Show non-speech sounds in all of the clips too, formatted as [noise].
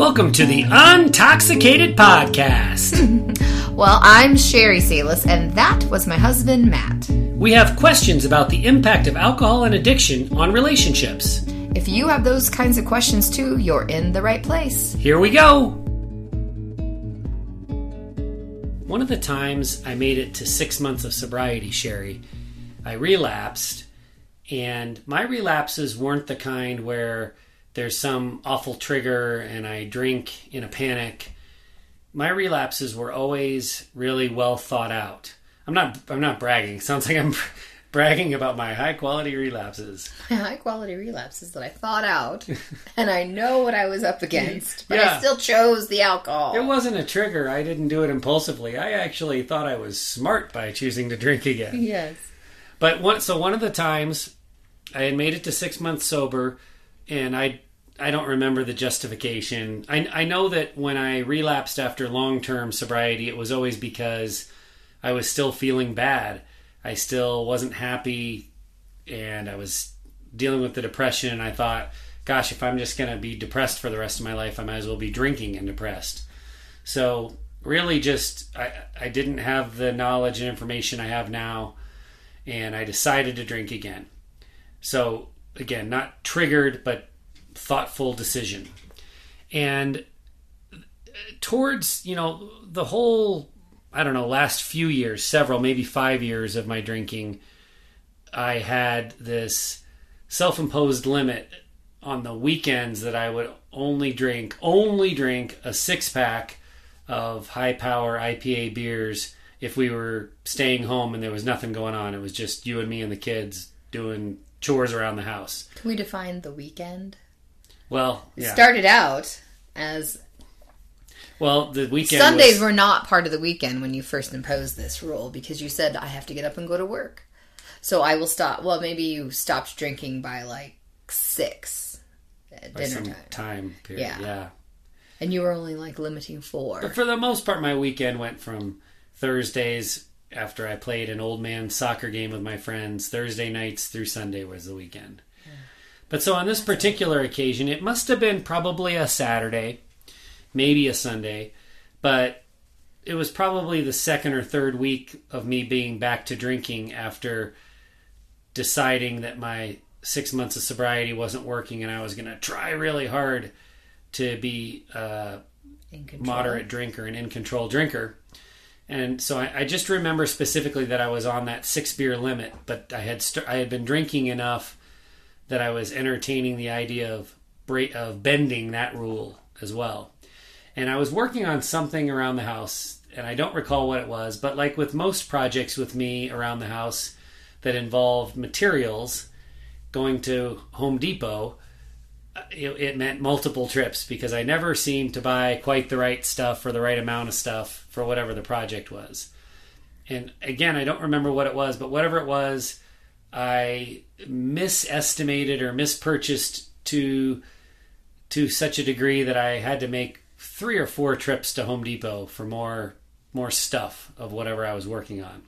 Welcome to the Untoxicated Podcast. [laughs] Well, I'm Sherry Salis, and that was my husband, Matt. we have questions about the impact of alcohol and addiction on relationships. If you have those kinds of questions too, you're in the right place. Here we go. One of the times I made it to six months of sobriety, Sherry, I relapsed, and my relapses weren't the kind where there's some awful trigger and I drink in a panic. My relapses were always really well thought out. I'm not. I'm not bragging. Sounds like I'm [laughs] bragging about my high quality relapses. My high quality relapses that I thought out, [laughs] and I know what I was up against, but Yeah. I still chose the alcohol. It wasn't a trigger. I didn't do it impulsively. I actually thought I was smart by choosing to drink again. yes. But one, so one of the times I had made it to six months sober, and I I don't remember the justification. I I know that when I relapsed after long term sobriety, it was always because I was still feeling bad. I still wasn't happy, and I was dealing with the depression. And I thought, gosh, if I'm just to be depressed for the rest of my life, I might as well be drinking and depressed. So really, just I I didn't have the knowledge and information I have now and I decided to drink again. So, again, not triggered, but thoughtful decision. And uh, towards, you know, the whole, I don't know, last few years, several, maybe five years of my drinking, I had this self imposed limit on the weekends that I would only drink, only drink a six pack of high power IPA beers if we were staying home and there was nothing going on. It was just you and me and the kids doing chores around the house. Can we define the weekend? Well, yeah. Started out as well, the weekend Sundays was- were not part of the weekend when you first imposed this rule because you said I have to get up and go to work. So I will stop. Well, maybe you stopped drinking by like six at by dinner time, time period. Yeah. yeah. and you were only like limiting four. But for the most part, my weekend went from Thursdays after I played an old man soccer game with my friends. Thursday nights through Sunday was the weekend. But so on this particular occasion, it must have been probably a Saturday, maybe a Sunday, but it was probably the second or third week of me being back to drinking after deciding that my six months of sobriety wasn't working and I was going to try really hard to be a moderate drinker and in control drinker. And so I, I just remember specifically that I was on that six beer limit, but I had st- I had been drinking enough that I was entertaining the idea of of bending that rule as well. And I was working on something around the house, and I don't recall what it was, but like with most projects with me around the house that involved materials, going to Home Depot, Uh, it, it meant multiple trips because I never seemed to buy quite the right stuff or the right amount of stuff for whatever the project was. And again, I don't remember what it was, but whatever it was, I misestimated or mispurchased to to such a degree that I had to make three or four trips to Home Depot for more more stuff of whatever I was working on.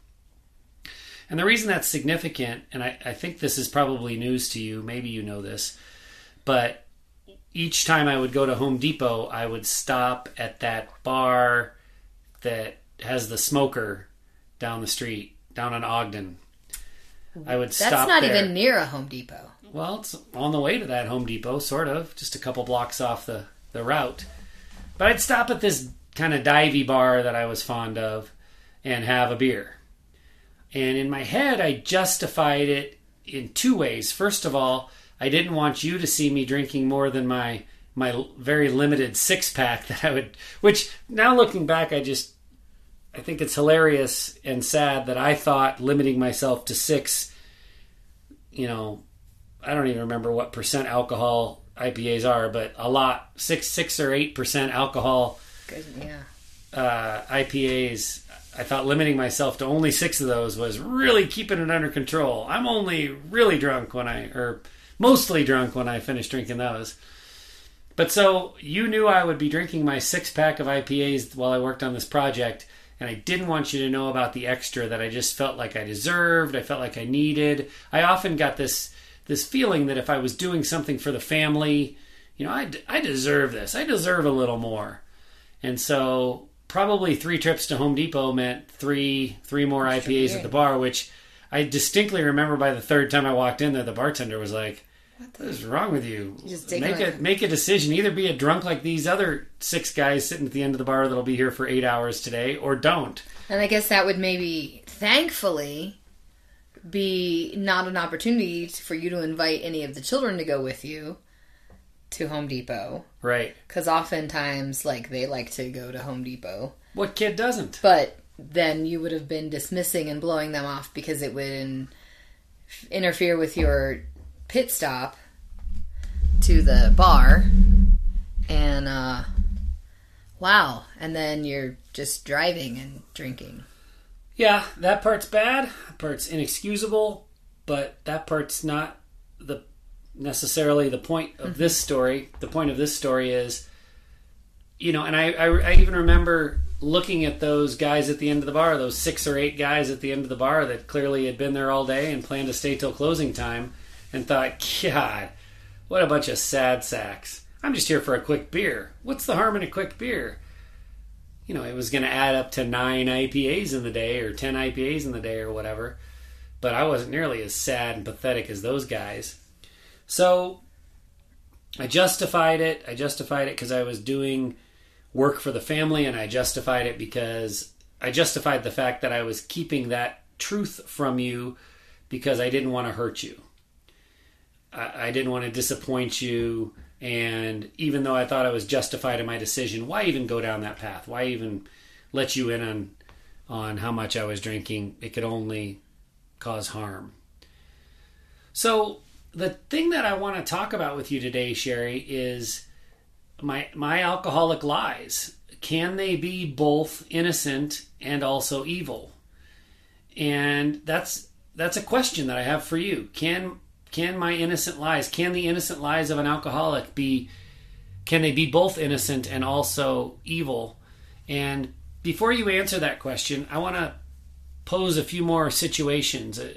And the reason that's significant, and I, I think this is probably news to you, maybe you know this, but each time I would go to Home Depot, I would stop at that bar that has the smoker down the street, down on Ogden. I would That's stop That's not there. even near a Home Depot. Well, it's on the way to that Home Depot, sort of, just a couple blocks off the, the route. But I'd stop at this kind of divey bar that I was fond of and have a beer. And in my head, I justified it in two ways. First of all, I didn't want you to see me drinking more than my my very limited six pack [laughs] that I would. Which now looking back, I just I think it's hilarious and sad that I thought limiting myself to six, you know, I don't even remember what percent alcohol IPAs are, but a lot six six or eight percent alcohol Good, yeah. uh, IPAs. I thought limiting myself to only six of those was really keeping it under control. I'm only really drunk when I, or mostly drunk when I finished drinking those. But so you knew I would be drinking my six pack of IPAs while I worked on this project, and I didn't want you to know about the extra that I just felt like I deserved. I felt like I needed. I often got this this feeling that if I was doing something for the family you know, I, I deserve this. I deserve a little more. And so probably three trips to Home Depot meant three three more IPAs at the bar, which I distinctly remember by the third time I walked in there, the bartender was like, "What is wrong with you? Just make a like- make a decision. Either be a drunk like these other six guys sitting at the end of the bar that'll be here for eight hours today, or don't." And I guess that would maybe, thankfully, be not an opportunity for you to invite any of the children to go with you to Home Depot. Right? Because oftentimes, like, they like to go to Home Depot. What kid doesn't? But then you would have been dismissing and blowing them off because it would in- interfere with your pit stop to the bar. And, uh, wow. And then you're just driving and drinking. Yeah, that part's bad. That part's inexcusable, but that part's not the necessarily the point of this story. The point of this story is, you know, and I, I, I even remember looking at those guys at the end of the bar, those six or eight guys at the end of the bar that clearly had been there all day and planned to stay till closing time, and thought, God, what a bunch of sad sacks. I'm just here for a quick beer. What's the harm in a quick beer? you know, it was going to add up to nine IPAs in the day or 10 IPAs in the day or whatever. But I wasn't nearly as sad and pathetic as those guys. So I justified it. I justified it because I was doing work for the family, and I justified it because I justified the fact that I was keeping that truth from you because I didn't want to hurt you. I, didn't want to disappoint you. And even though I thought I was justified in my decision, why even go down that path? Why even let you in on on how much I was drinking? It could only cause harm. So the thing that I want to talk about with you today, Sherry, is my my alcoholic lies. Can they be both innocent and also evil? And that's that's a question that I have for you. Can can my innocent lies, can the innocent lies of an alcoholic be can they be both innocent and also evil? And before you answer that question, I want to pose a few more situations, a,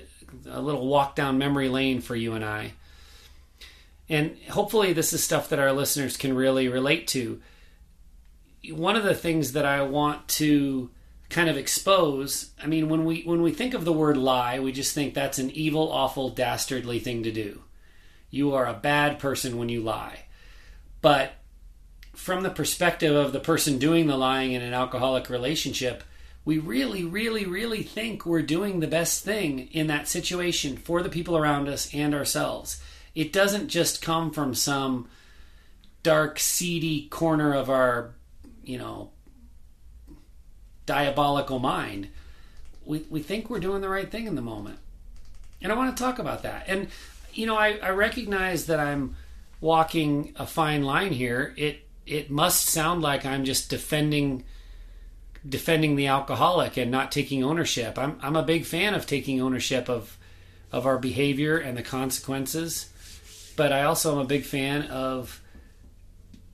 a little walk down memory lane for you and I. And hopefully, this is stuff that our listeners can really relate to. One of the things that I want to kind of expose, I mean, when we when we think of the word lie, we just think that's an evil, awful, dastardly thing to do. You are a bad person when you lie. But from the perspective of the person doing the lying in an alcoholic relationship, we really, really, really think we're doing the best thing in that situation for the people around us and ourselves. It doesn't just come from some dark, seedy corner of our, you know, diabolical mind. We, we think we're doing the right thing in the moment. And I want to talk about that. And, you know, I, I recognize that I'm walking a fine line here. It it must sound like I'm just defending defending the alcoholic and not taking ownership. I'm I'm a big fan of taking ownership of of our behavior and the consequences, but I also am a big fan of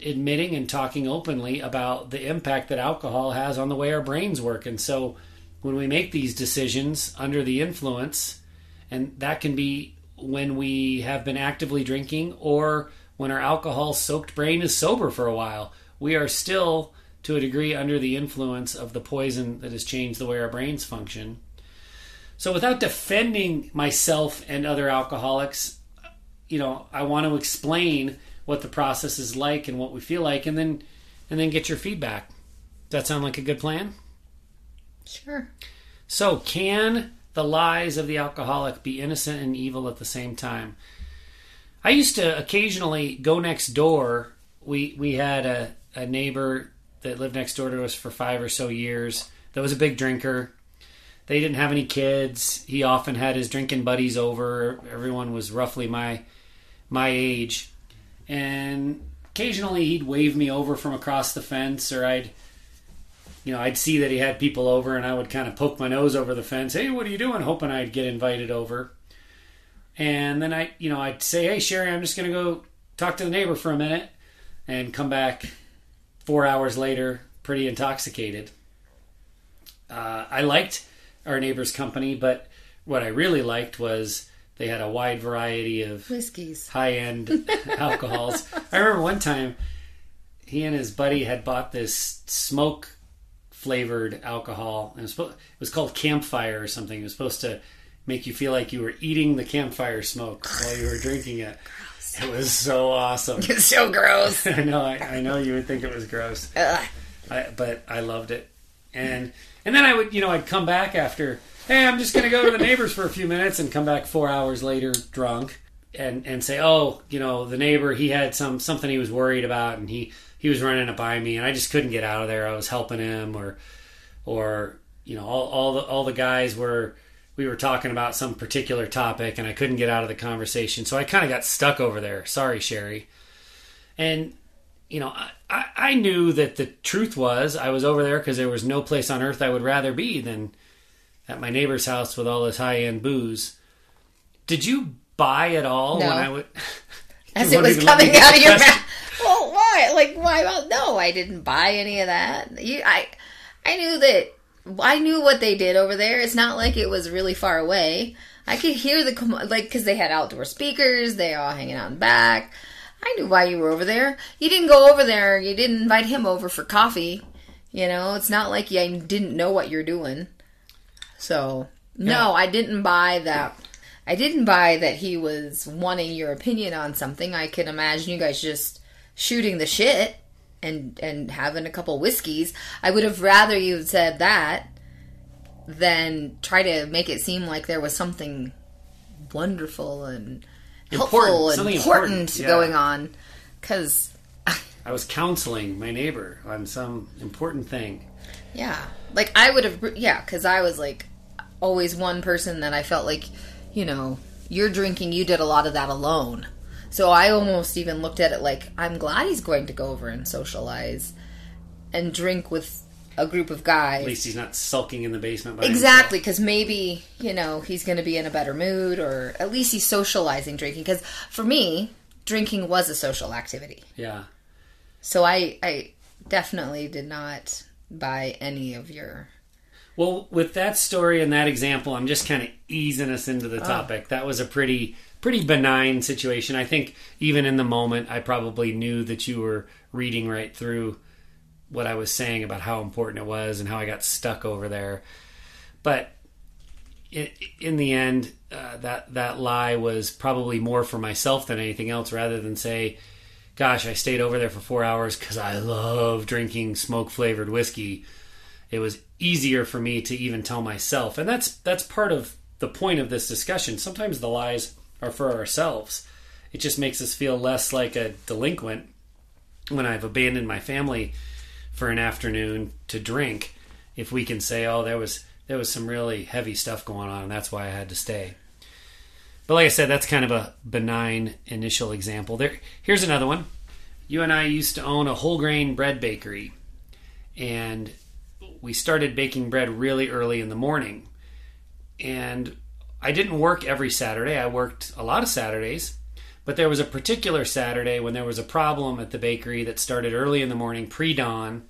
admitting and talking openly about the impact that alcohol has on the way our brains work. And so when we make these decisions under the influence, and that can be when we have been actively drinking or when our alcohol soaked brain is sober for a while, we are still to a degree under the influence of the poison that has changed the way our brains function. So without defending myself and other alcoholics, you know, I want to explain what the process is like and what we feel like and then and then get your feedback. Does that sound like a good plan? Sure. So, can the lies of the alcoholic be innocent and evil at the same time? I used to occasionally go next door. We we had a, a neighbor that lived next door to us for five or so years that was a big drinker. They didn't have any kids. He often had his drinking buddies over. Everyone was roughly my my age. And occasionally he'd wave me over from across the fence or I'd you know, I'd see that he had people over and I would kind of poke my nose over the fence. Hey, what are you doing? Hoping I'd get invited over. And then I, you know, I'd say, hey, Sherry, I'm just going to go talk to the neighbor for a minute and come back four hours later, pretty intoxicated. Uh, I liked our neighbor's company, but what I really liked was They had a wide variety of Whiskeys. high end [laughs] alcohols. I remember one time he and his buddy had bought this smoke flavored alcohol. And it was, it was called campfire or something. It was supposed to make you feel like you were eating the campfire smoke while you were drinking it. Gross. It was so awesome. It's so gross. [laughs] I know. I, I know you would think it was gross. I, but I loved it. And and then I would, you know, I'd come back after, hey, I'm just going to go to the neighbors for a few minutes and come back 4 hours later drunk and and say, "Oh, you know, the neighbor, he had some something he was worried about and he he was running it by me and I just couldn't get out of there. I was helping him or or you know, all all the all the guys were we were talking about some particular topic and I couldn't get out of the conversation. So I kind of got stuck over there. Sorry, Sherry. And you know, I, I knew that the truth was I was over there because there was no place on earth I would rather be than at my neighbor's house with all this high end booze. Did you buy at all No. when I would? [laughs] [laughs] As it was even let me coming out of your mouth. [laughs] Well, why? Like, why? Well, no, I didn't buy any of that. You, I, I knew that. I knew what they did over there. It's not like it was really far away. I could hear the like because they had outdoor speakers. They all hanging out in back. I knew why you were over there. You didn't go over there. You didn't invite him over for coffee. You know, it's not like you didn't know what you're doing. So no, Yeah. I didn't buy that. I didn't buy that he was wanting your opinion on something. I can imagine you guys just shooting the shit and and having a couple whiskeys. I would have rather you said that than try to make it seem like there was something wonderful and helpful Important, and important, important, yeah. going on. Because [laughs] I was counseling my neighbor on some important thing. Yeah. Like I would have yeah, cuz I was like always one person that I felt like, you know, you're drinking, you did a lot of that alone. So I almost even looked at it like I'm glad he's going to go over and socialize and drink with a group of guys. At least he's not sulking in the basement. By Exactly, because maybe you know he's going to be in a better mood, or at least he's socializing drinking. Because for me, drinking was a social activity. Yeah. so I I definitely did not buy any of your Well, with that story and that example, I'm just kind of easing us into the topic. That was a pretty pretty benign situation. I think even in the moment, I probably knew that you were reading right through what I was saying about how important it was and how I got stuck over there. But in, in the end, uh, that that lie was probably more for myself than anything else, rather than say, "Gosh, I stayed over there for four hours because I love drinking smoke flavored whiskey." It was easier for me to even tell myself, and that's that's part of the point of this discussion. Sometimes the lies are for ourselves. It just makes us feel less like a delinquent when I've abandoned my family for an afternoon to drink. If we can say, "Oh, there was there was some really heavy stuff going on, and that's why I had to stay." But like I said, that's kind of a benign initial example. There, here's another one. You and I used to own a whole grain bread bakery, and we started baking bread really early in the morning. And I didn't work every Saturday. I worked a lot of Saturdays, but there was a particular Saturday when there was a problem at the bakery that started early in the morning, pre dawn,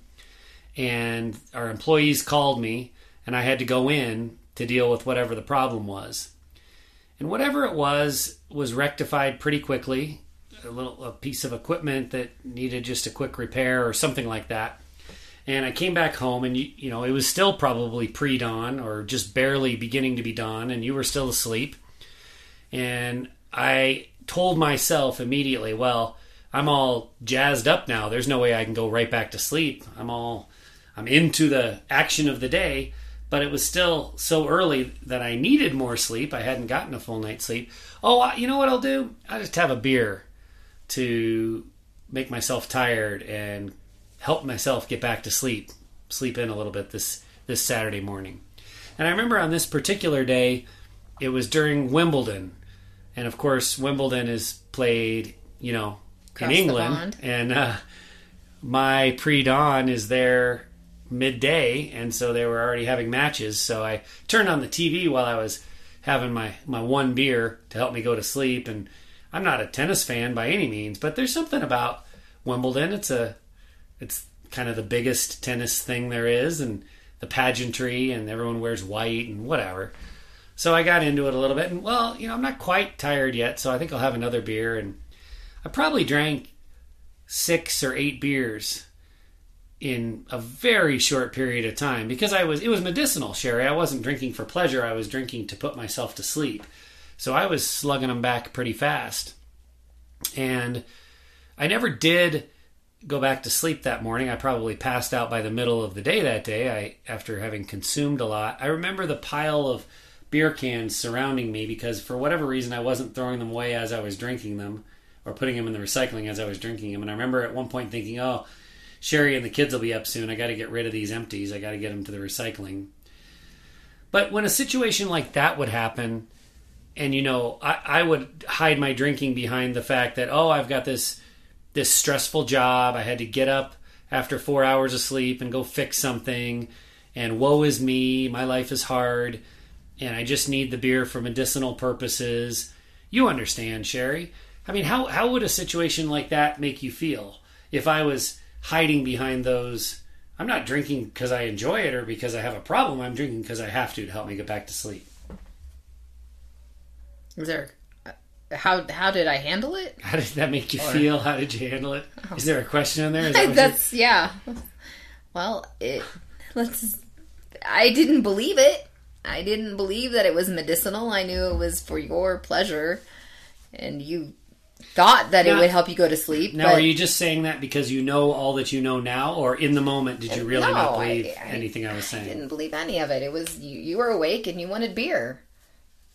and our employees called me, and I had to go in to deal with whatever the problem was. And whatever it was was rectified pretty quickly. A little a piece of equipment that needed just a quick repair or something like that. And I came back home, and you, you know it was still probably pre dawn or just barely beginning to be dawn, and you were still asleep. And I told myself immediately, well, I'm all jazzed up now. There's no way I can go right back to sleep. I'm all, I'm into the action of the day, but it was still so early that I needed more sleep. I hadn't gotten a full night's sleep. Oh, you know what I'll do? I'll just have a beer to make myself tired and help myself get back to sleep, sleep in a little bit this this Saturday morning. And I remember on this particular day, it was during Wimbledon, and of course Wimbledon is played, you know, Across in England, and uh, my pre-dawn is there midday, and so they were already having matches. So I turned on the TV while I was having my my one beer to help me go to sleep. And I'm not a tennis fan by any means, but there's something about Wimbledon. It's a it's kind of the biggest tennis thing there is, and the pageantry, and everyone wears white and whatever. So I got into it a little bit, and well, you know, I'm not quite tired yet, so I think I'll have another beer. And I probably drank six or eight beers in a very short period of time because I was it was medicinal, Sherry. I wasn't drinking for pleasure. I was drinking to put myself to sleep. So I was slugging them back pretty fast. And I never did go back to sleep that morning. I probably passed out by the middle of the day that day. I after having consumed a lot. I remember the pile of beer cans surrounding me because for whatever reason I wasn't throwing them away as I was drinking them or putting them in the recycling as I was drinking them. And I remember at one point thinking, "Oh, Sherry and the kids will be up soon. I got to get rid of these empties. I got to get them to the recycling." But when a situation like that would happen, and you know, I, I would hide my drinking behind the fact that, oh, I've got this this stressful job. I had to get up after four hours of sleep and go fix something. And woe is me. My life is hard. And I just need the beer for medicinal purposes. You understand, Sherry. I mean, how, how would a situation like that make you feel? If I was hiding behind those, I'm not drinking because I enjoy it or because I have a problem. I'm drinking because I have to to help me get back to sleep. There how how did I handle it? How did that make you or, feel? How did you handle it? Oh. Is there a question in there? Is that [laughs] That's yeah. Well, it let's. I didn't believe it. I didn't believe that it was medicinal. I knew it was for your pleasure, and you thought that now, it would help you go to sleep. Now, but, are you just saying that because you know all that you know now, or in the moment did you really no, not believe I, I, anything I was saying? I didn't believe any of it. It was you. You were awake and you wanted beer.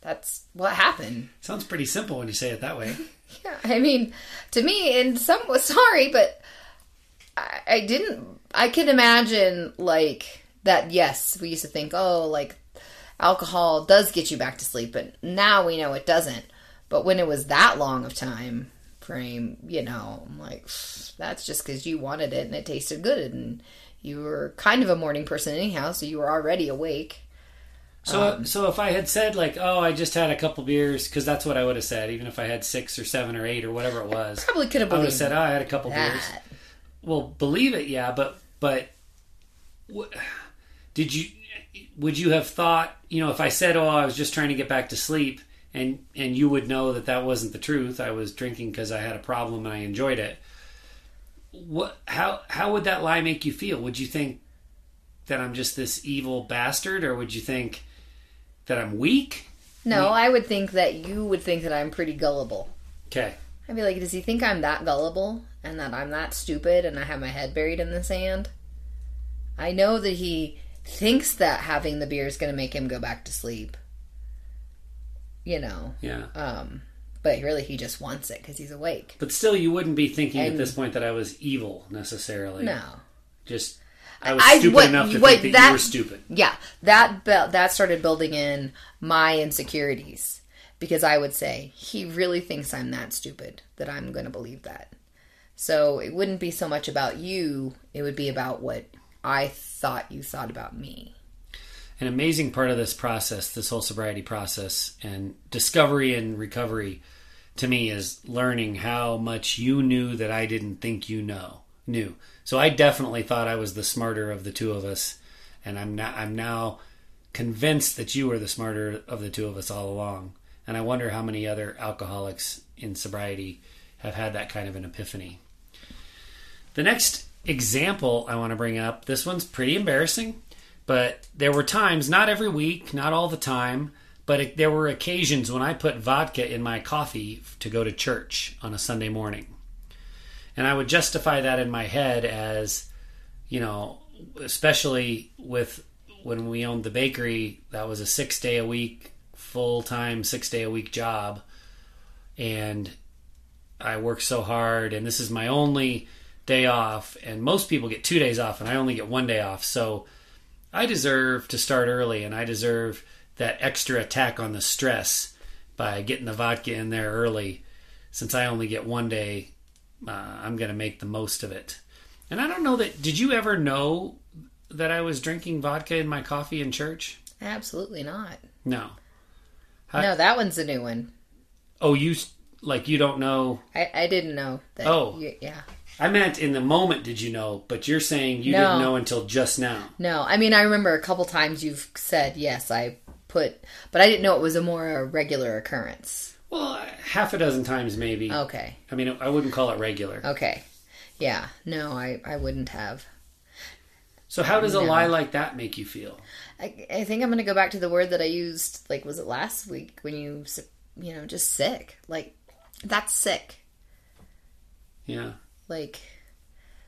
That's what happened. Sounds pretty simple when you say it that way. [laughs] yeah, I mean, to me, and some was sorry, but I, I didn't. I can imagine like that. Yes, we used to think, oh, like alcohol does get you back to sleep, but now we know it doesn't. But when it was that long of time frame, you know, I'm like, [sighs] that's just because you wanted it and it tasted good, and you were kind of a morning person anyhow, so you were already awake. So, um, so if I had said like, "Oh, I just had a couple beers," because that's what I would have said, even if I had six or seven or eight or whatever it was. I probably could have. I would have said, "Oh, I had a couple that. beers." Well, believe it, yeah, but but did you? Would you have thought, you know, if I said, "Oh, I was just trying to get back to sleep," and and you would know that that wasn't the truth. I was drinking because I had a problem and I enjoyed it. What? How? How would that lie make you feel? Would you think that I'm just this evil bastard, or would you think? That I'm weak? No, weak? I would think that you would think that I'm pretty gullible. Okay. I'd be like, does he think I'm that gullible and that I'm that stupid and I have my head buried in the sand? I know that he thinks that having the beer is going to make him go back to sleep. You know. Yeah. Um, but really, he just wants it because he's awake. But still, you wouldn't be thinking and, at this point that I was evil necessarily. No. Just I was stupid what, enough to what, think that, that you were stupid. Yeah, that that started building in my insecurities because I would say he really thinks I'm that stupid that I'm going to believe that. So it wouldn't be so much about you; it would be about what I thought you thought about me. An amazing part of this process, this whole sobriety process, and discovery and recovery, to me, is learning how much you knew that I didn't think you know knew. So I definitely thought I was the smarter of the two of us, and I'm now I'm now convinced that you were the smarter of the two of us all along. And I wonder how many other alcoholics in sobriety have had that kind of an epiphany. The next example I want to bring up, this one's pretty embarrassing, but there were times, not every week, not all the time, but it, there were occasions when I put vodka in my coffee to go to church on a Sunday morning. And I would justify that in my head as, you know, especially with when we owned the bakery, that was a six day a week, full time, six day a week job. And I worked so hard, and this is my only day off. And most people get two days off, and I only get one day off. So I deserve to start early, and I deserve that extra attack on the stress by getting the vodka in there early since I only get one day uh, I'm going to make the most of it. And I don't know that. Did you ever know that I was drinking vodka in my coffee in church? Absolutely not. No. I, no, that one's a new one. Oh, you like you don't know? I, I didn't know. That oh, you, yeah. I meant in the moment. Did you know? But you're saying you no. didn't know until just now. No, I mean I remember a couple times you've said yes. I put, but I didn't know it was a more regular occurrence. Well, half a dozen times maybe. Okay. I mean, I wouldn't call it regular. Okay. Yeah. No, I, I wouldn't have. So how does a lie like that make you feel? I, I think I'm going to go back to the word that I used, like, was it last week when you, you know, just sick? Like, that's sick. Yeah. Like,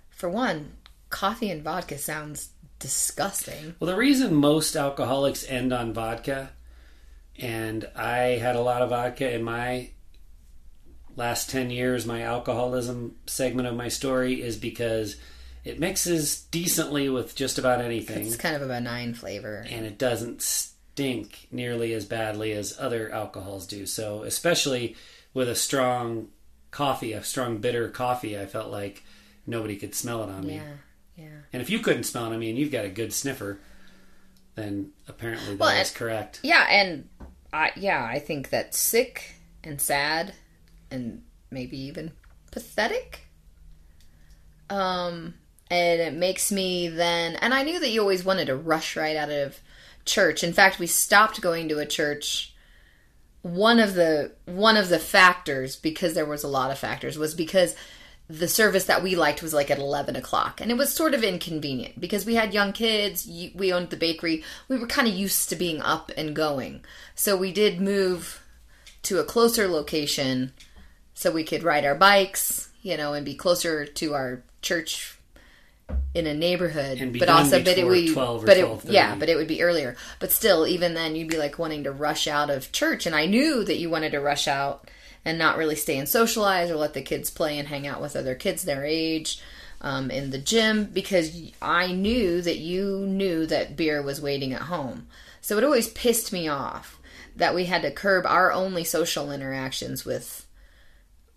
for one, coffee and vodka sounds disgusting. Well, the reason most alcoholics end on vodka, and I had a lot of vodka in my last 10 years, my alcoholism segment of my story, is because it mixes decently with just about anything, It's kind of a benign flavor. and it doesn't stink nearly as badly as other alcohols do. So, especially with a strong coffee, a strong bitter coffee, I felt like nobody could smell it on me. Yeah. Yeah. And if you couldn't smell it, on me and you've got a good sniffer, then apparently that Well, is correct. Yeah, and I yeah, I think that sick and sad and maybe even pathetic. Um and it makes me then and I knew that you always wanted to rush right out of church. In fact, we stopped going to a church one of the one of the factors because there was a lot of factors was because the service that we liked was like at 11 o'clock and it was sort of inconvenient because we had young kids we owned the bakery we were kind of used to being up and going. So we did move to a closer location so we could ride our bikes you know and be closer to our church in a neighborhood but also but it would 12 or but it yeah but it would be earlier. But still even then you'd be like wanting to rush out of church and i knew that you wanted to rush out and not really stay and socialize or let the kids play and hang out with other kids their age um, in the gym because i knew that you knew that beer was waiting at home so it always pissed me off that we had to curb our only social interactions with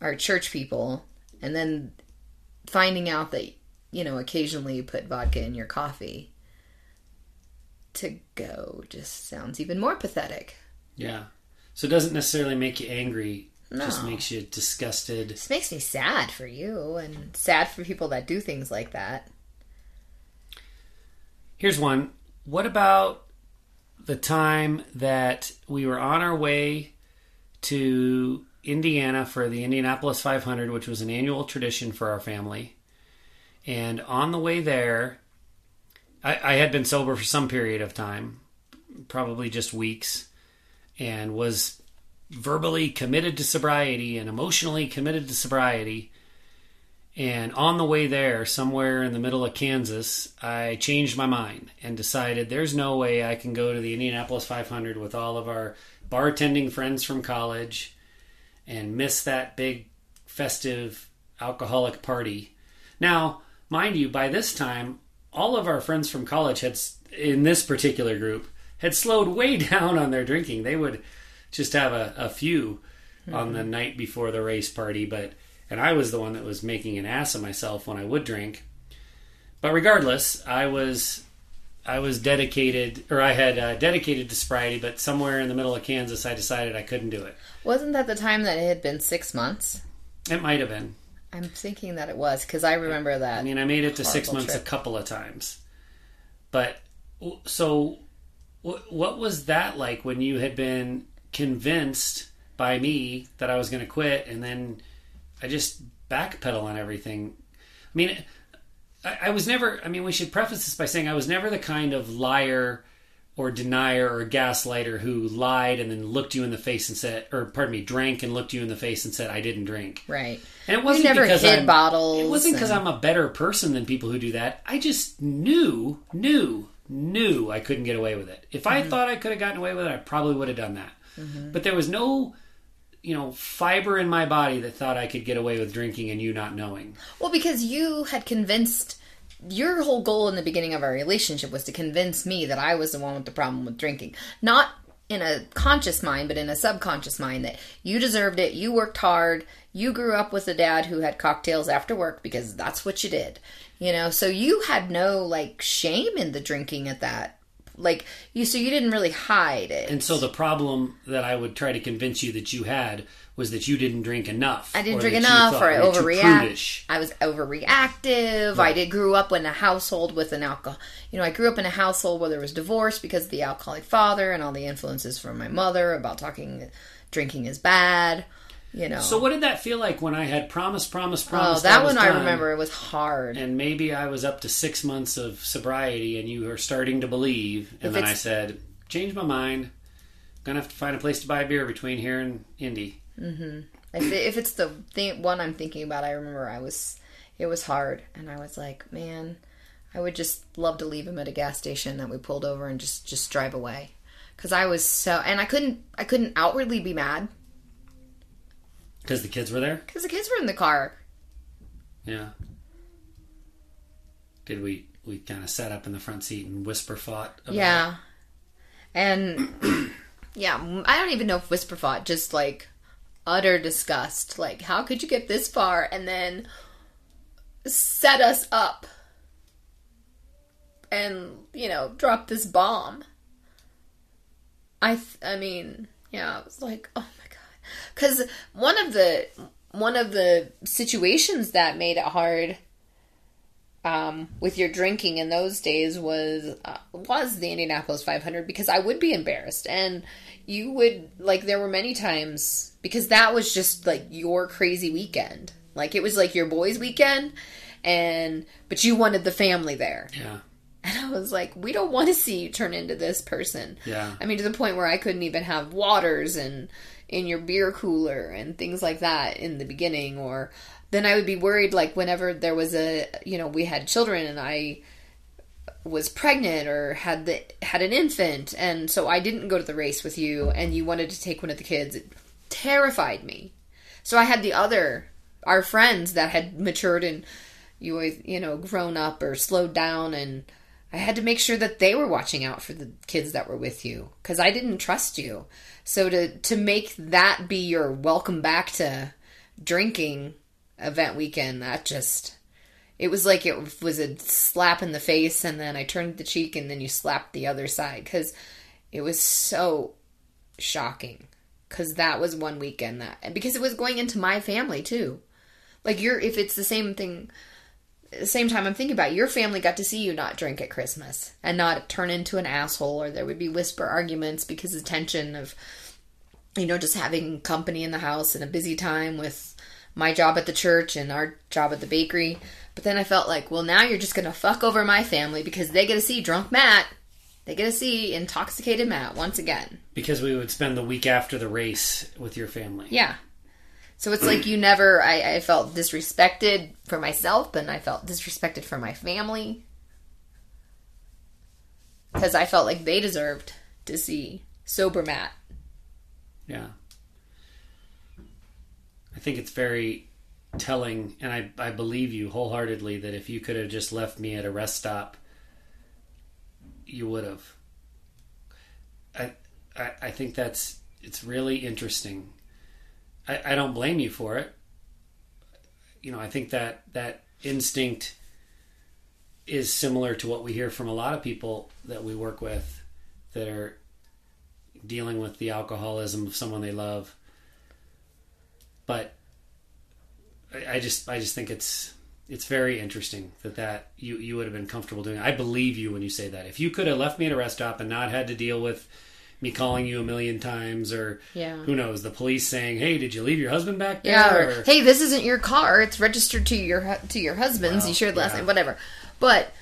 our church people and then finding out that you know occasionally you put vodka in your coffee to go just sounds even more pathetic Yeah. So it doesn't necessarily make you angry. It just makes you disgusted. This makes me sad for you and sad for people that do things like that. Here's one. What about the time that we were on our way to Indiana for the Indianapolis 500, which was an annual tradition for our family? And on the way there, I, I had been sober for some period of time, probably just weeks, and was verbally committed to sobriety and emotionally committed to sobriety. And on the way there, somewhere in the middle of Kansas, I changed my mind and decided there's no way I can go to the Indianapolis 500 with all of our bartending friends from college and miss that big festive alcoholic party. Now, mind you, by this time, all of our friends from college had, in this particular group, had slowed way [laughs] down on their drinking. They would just have a, a few on the night before the race party, but and I was the one that was making an ass of myself when I would drink. But regardless, I was I was dedicated, or I had uh, dedicated to sobriety. But somewhere in the middle of Kansas, I decided I couldn't do it. Wasn't that the time that it had been six months? It might have been. I'm thinking that it was because I remember that. I mean, I made it to six months trip. a couple of times. But so, what was that like when you had been convinced by me that I was going to quit, and then I just backpedal on everything? I mean, I, I was never. I mean, we should preface this by saying I was never the kind of liar or denier or gaslighter who lied and then looked you in the face and said, or pardon me, drank and looked you in the face and said, "I didn't drink." right. And it wasn't because I'm, bottles. It wasn't because and- I'm a better person than people who do that. I just knew, knew, knew I couldn't get away with it. If Mm-hmm. I thought I could have gotten away with it, I probably would have done that. Mm-hmm. But there was no, you know, fiber in my body that thought I could get away with drinking and you not knowing. Well, because you had convinced your whole goal in the beginning of our relationship was to convince me that I was the one with the problem with drinking. Not in a conscious mind, but in a subconscious mind that you deserved it, you worked hard, you grew up with a dad who had cocktails after work because that's what you did. You know, so you had no like shame in the drinking at that. Like you so you didn't really hide it. And so the problem that I would try to convince you that you had was that you didn't drink enough. I didn't drink enough, or I you were too overreact. I was overreactive. I did grew up in a household with an alcohol. You know, I grew up in a household where there was divorce because of the alcoholic father and all the influences from my mother about talking, drinking is bad. You know. So what did that feel like when I had promise, promise, oh, promised? that was one I remember. It was hard. And maybe I was up to six months of sobriety, and you were starting to believe. And If then I said, "Change my mind. Gonna have to find a place to buy beer between here and Indy." Mm-hmm. If, it, if it's the thing, one I'm thinking about, I remember I was, it was hard, and I was like, man, I would just love to leave him at a gas station that we pulled over and just just drive away, because I was so, and I couldn't, I couldn't outwardly be mad Because the kids were there. because the kids were in the car. Yeah. Did we we kind of sat up in the front seat and whisper fought? About Yeah, and yeah, I don't even know if whisper fought, just like utter disgust. Like, how could you get this far and then set us up and you know drop this bomb? I th- I mean, yeah, I was like, oh my because one of the one of the situations that made it hard um, with your drinking in those days was uh, was the Indianapolis 500 because I would be embarrassed and you would like there were many times because that was just like your crazy weekend like it was like your boys weekend and but you wanted the family there Yeah. and I was like we don't want to see you turn into this person Yeah. I mean to the point where I couldn't even have waters and in your beer cooler and things like that in the beginning or then I would be worried like whenever there was a you know we had children and I was pregnant or had the had an infant and so I didn't go to the race with you and you wanted to take one of the kids it terrified me so I had the other our friends that had matured and you always you know grown up or slowed down and I had to make sure that they were watching out for the kids that were with you because I didn't trust you. So to to make that be your welcome back to drinking event weekend, that just it was like it was a slap in the face, and then I turned the cheek, and then you slapped the other side because it was so shocking. Because that was one weekend that, because it was going into my family too. Like you're, if it's the same thing at the same time I'm thinking about it, your family got to see you not drink at Christmas and not turn into an asshole or there would be whisper arguments because of tension of you know just having company in the house and a busy time with my job at the church and our job at the bakery. But then I felt like, well now you're just going to fuck over my family because they get to see drunk Matt. They get to see intoxicated Matt once again. Because we would spend the week after the race with your family. Yeah. So it's like you never, I, I felt disrespected for myself, and I felt disrespected for my family. Because I felt like they deserved to see sober Matt. Yeah. I think it's very telling, and I, I believe you wholeheartedly that if you could have just left me at a rest stop, you would have. I, I, I think that's it's really interesting. I, I don't blame you for it. You know, I think that that instinct is similar to what we hear from a lot of people that we work with that are dealing with the alcoholism of someone they love. But I, I just I just think it's it's very interesting that that you you would have been comfortable doing. I believe you when you say that. If you could have left me at a rest stop and not had to deal with me calling you a million times or Yeah. who knows the police saying, "Hey, did you leave your husband back there?" Yeah. Or, Or- hey, this isn't your car. It's registered to your to your husband's. Well, you shared last yeah. night. Whatever. But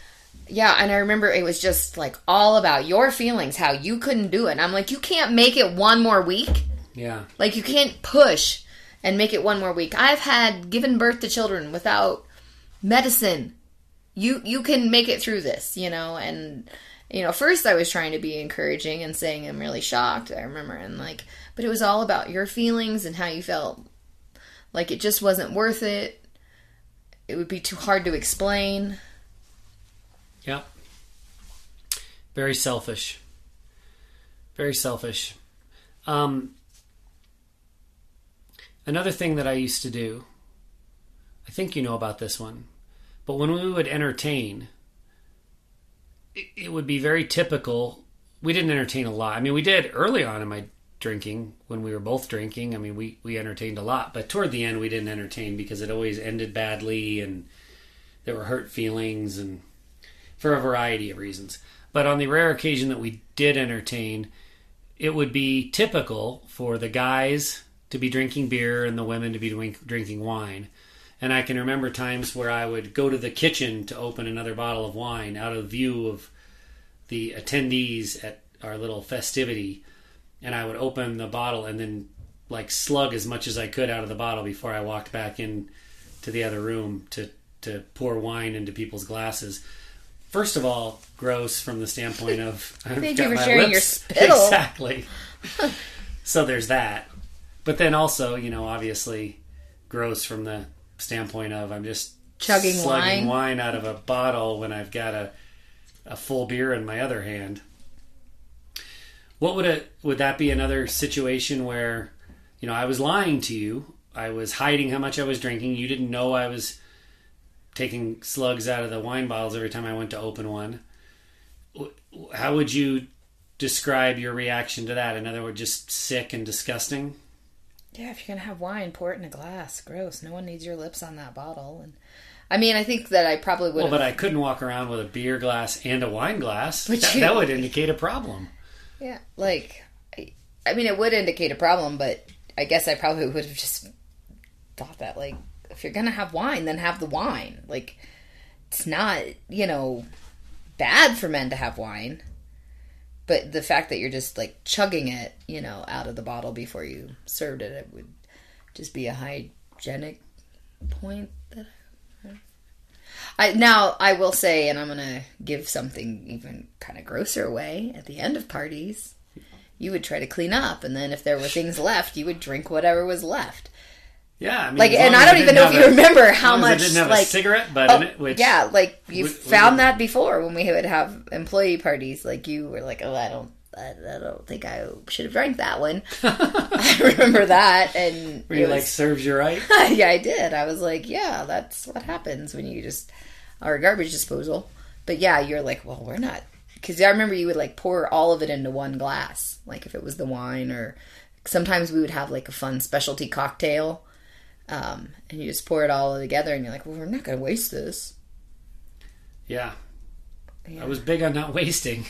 yeah, and I remember it was just like all about your feelings, how you couldn't do it. And I'm like, you can't make it one more week. yeah, Like you can't push and make it one more week. I've had given birth to children without medicine. You you can make it through this, you know, and you know, first I was trying to be encouraging and saying I'm really shocked, I remember, and like but it was all about your feelings and how you felt. Like it just wasn't worth it. It would be too hard to explain. yeah. Very selfish. Very selfish. Um, another thing that I used to do, I think you know about this one, but when we would entertain, it, would be very typical. We didn't entertain a lot. I mean, we did early on in my drinking when we were both drinking. I mean, we we entertained a lot, but toward the end we didn't entertain because it always ended badly and there were hurt feelings and for a variety of reasons. But on the rare occasion that we did entertain, it would be typical for the guys to be drinking beer and the women to be drink, drinking wine. And I can remember times where I would go to the kitchen to open another bottle of wine out of view of the attendees at our little festivity. And I would open the bottle and then like slug as much as I could out of the bottle before I walked back in to the other room to, to pour wine into people's glasses. First of all, gross from the standpoint of [laughs] I've Thank got you for my sharing your lips- [laughs] spittle. Exactly. [laughs] so there's that. But then also, you know, obviously gross from the standpoint of I'm just Chugging slugging wine. wine out of a bottle when I've got a a full beer in my other hand. What would it would that be another situation where you know I was lying to you, I was hiding how much I was drinking, you didn't know I was taking slugs out of the wine bottles every time I went to open one. How would you describe your reaction to that? In other words, just sick and disgusting? Yeah, if you're gonna have wine, pour it in a glass. Gross. No one needs your lips on that bottle. And I mean, I think that I probably would. Well, but I couldn't walk around with a beer glass and a wine glass. [laughs] But That, you- that would indicate a problem. Yeah, like, I, I mean, it would indicate a problem, but I guess I probably would have just thought that, like, if you're gonna have wine, then have the wine. Like, it's not, you know, bad for men to have wine, but the fact that you're just like chugging it, you know, out of the bottle before you served it, it would just be a hygienic point that. I, now I will say, and I'm gonna give something even kind of grosser away. At the end of parties, you would try to clean up, and then if there were things left, you would drink whatever was left. Yeah, I mean, Like, and I don't even know if you a- remember how as long as much it didn't have like a cigarette butt Oh, in it. Which yeah, like we found that before when we would have employee parties. Like you were like, "Oh, I don't, I, I don't think I should have drank that one." [laughs] [laughs] I remember that, and where you it like was- serves you right. [laughs] yeah, I did. I was like, yeah, that's what happens when you just are a garbage disposal. But yeah, you're like, well, we're not. Because I remember you would like pour all of it into one glass, like if it was the wine, or sometimes we would have like a fun specialty cocktail, um, and you just pour it all together, and you're like, well, we're not going to waste this. Yeah, Yeah. I was big on not [laughs] wasting.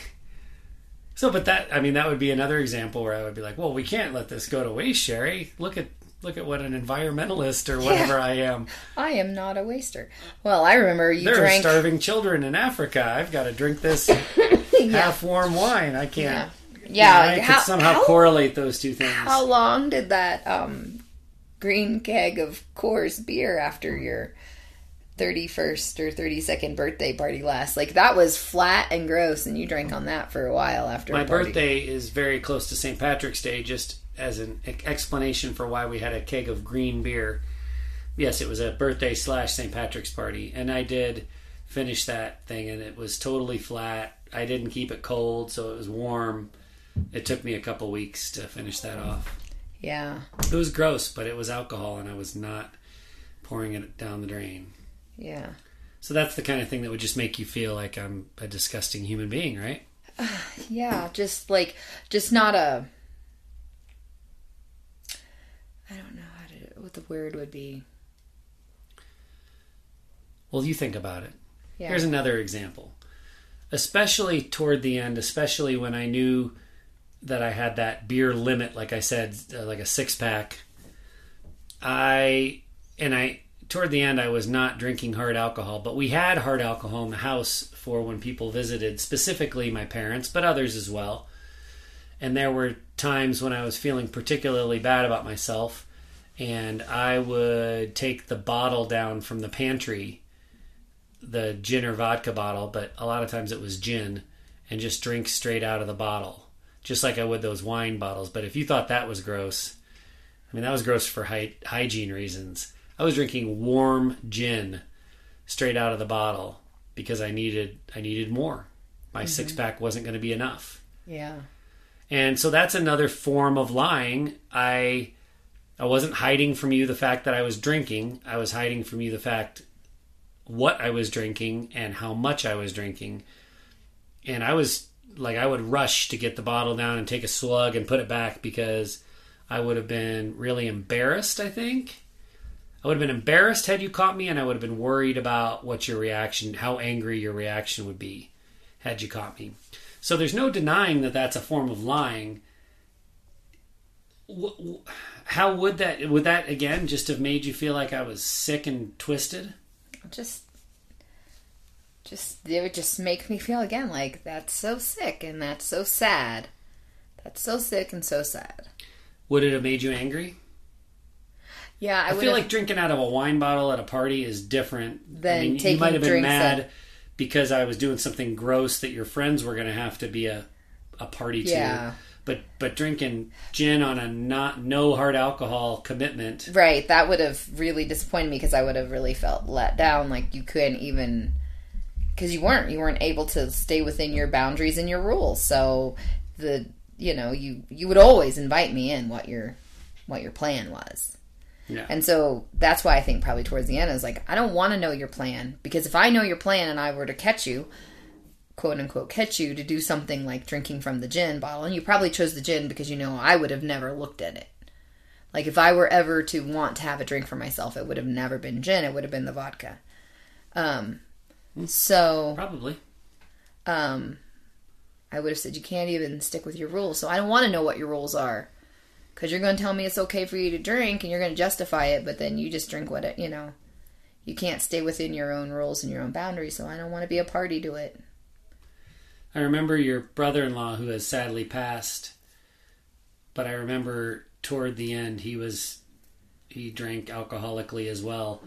So, but that I mean, that would be another example where I would be like, "Well, we can't let this go to waste, Sherry. Look at look at what an environmentalist or whatever I am. [laughs] I am not a waster. Well, I remember you There are starving children in Africa. I've got to drink this [laughs] half warm wine. I can't. yeah, I how, could somehow how- correlate those two things. How long did that um, green keg of Coors beer after your 31st or 32nd birthday party last? Like, that was flat and gross, and you drank on that for a while after My birthday is very close to St. Patrick's Day, just as an explanation for why we had a keg of green beer. Yes, it was a birthday slash St. Patrick's party, and I did finish that thing, and it was totally flat. I didn't keep it cold, so it was warm. It took me a couple weeks to finish that off. Yeah. It was gross, but it was alcohol, and I was not pouring it down the drain. Yeah. So that's the kind of thing that would just make you feel like I'm a disgusting human being, right? [sighs] Yeah, just like, just not a. I don't know how to. What the word would be. Well, you think about it. Yeah. Here's another example. Especially toward the end, especially when I knew that I had that beer limit, like I said, uh, like a six pack. I and I toward the end I was not drinking hard alcohol, but we had hard alcohol in the house for when people visited, specifically my parents, but others as well. And there were times when I was feeling particularly bad about myself, and I would take the bottle down from the pantry the gin or vodka bottle, but a lot of times it was gin, and just drink straight out of the bottle, just like I would those wine bottles. But if you thought that was gross, I mean, that was gross for hy- hygiene reasons. I was drinking warm gin straight out of the bottle because I needed I needed more. My mm-hmm. six pack wasn't going to be enough. Yeah. And so that's another form of lying. I I wasn't hiding from you the fact that I was drinking. I was hiding from you the fact what I was drinking and how much I was drinking. And I was like I would rush to get the bottle down and take a slug and put it back because I would have been really embarrassed, I think. I would have been embarrassed had you caught me and I would have been worried about what your reaction, how angry your reaction would be had you caught me. So there's no denying that that's a form of lying. How would that would that again just have made you feel like I was sick and twisted? Just just it would just make me feel again like that's so sick and that's so sad. That's so sick and so sad. Would it have made you angry? Yeah, I, I feel like drinking out of a wine bottle at a party is different than I mean, taking you might have been mad at- because I was doing something gross that your friends were going to have to be a a party to. Yeah. But but drinking gin on a not no hard alcohol commitment. Right, that would have really disappointed me because I would have really felt let down. Like you couldn't even because you weren't you weren't able to stay within your boundaries and your rules. So the you know you you would always invite me in what your what your plan was. Yeah. And so that's why I think probably towards the end I was like, I don't want to know your plan because if I know your plan and I were to catch you, quote unquote, catch you to do something like drinking from the gin bottle, and you probably chose the gin because you know I would have never looked at it. Like if I were ever to want to have a drink for myself, it would have never been gin; it would have been the vodka. Um, so Probably. um, I would have said you can't even stick with your rules. So I don't want to know what your rules are because you're going to tell me it's okay for you to drink and you're going to justify it, but then you just drink what it, you know. You can't stay within your own rules and your own boundaries, so I don't want to be a party to it. I remember your brother-in-law who has sadly passed, but I remember toward the end he was he drank alcoholically as well.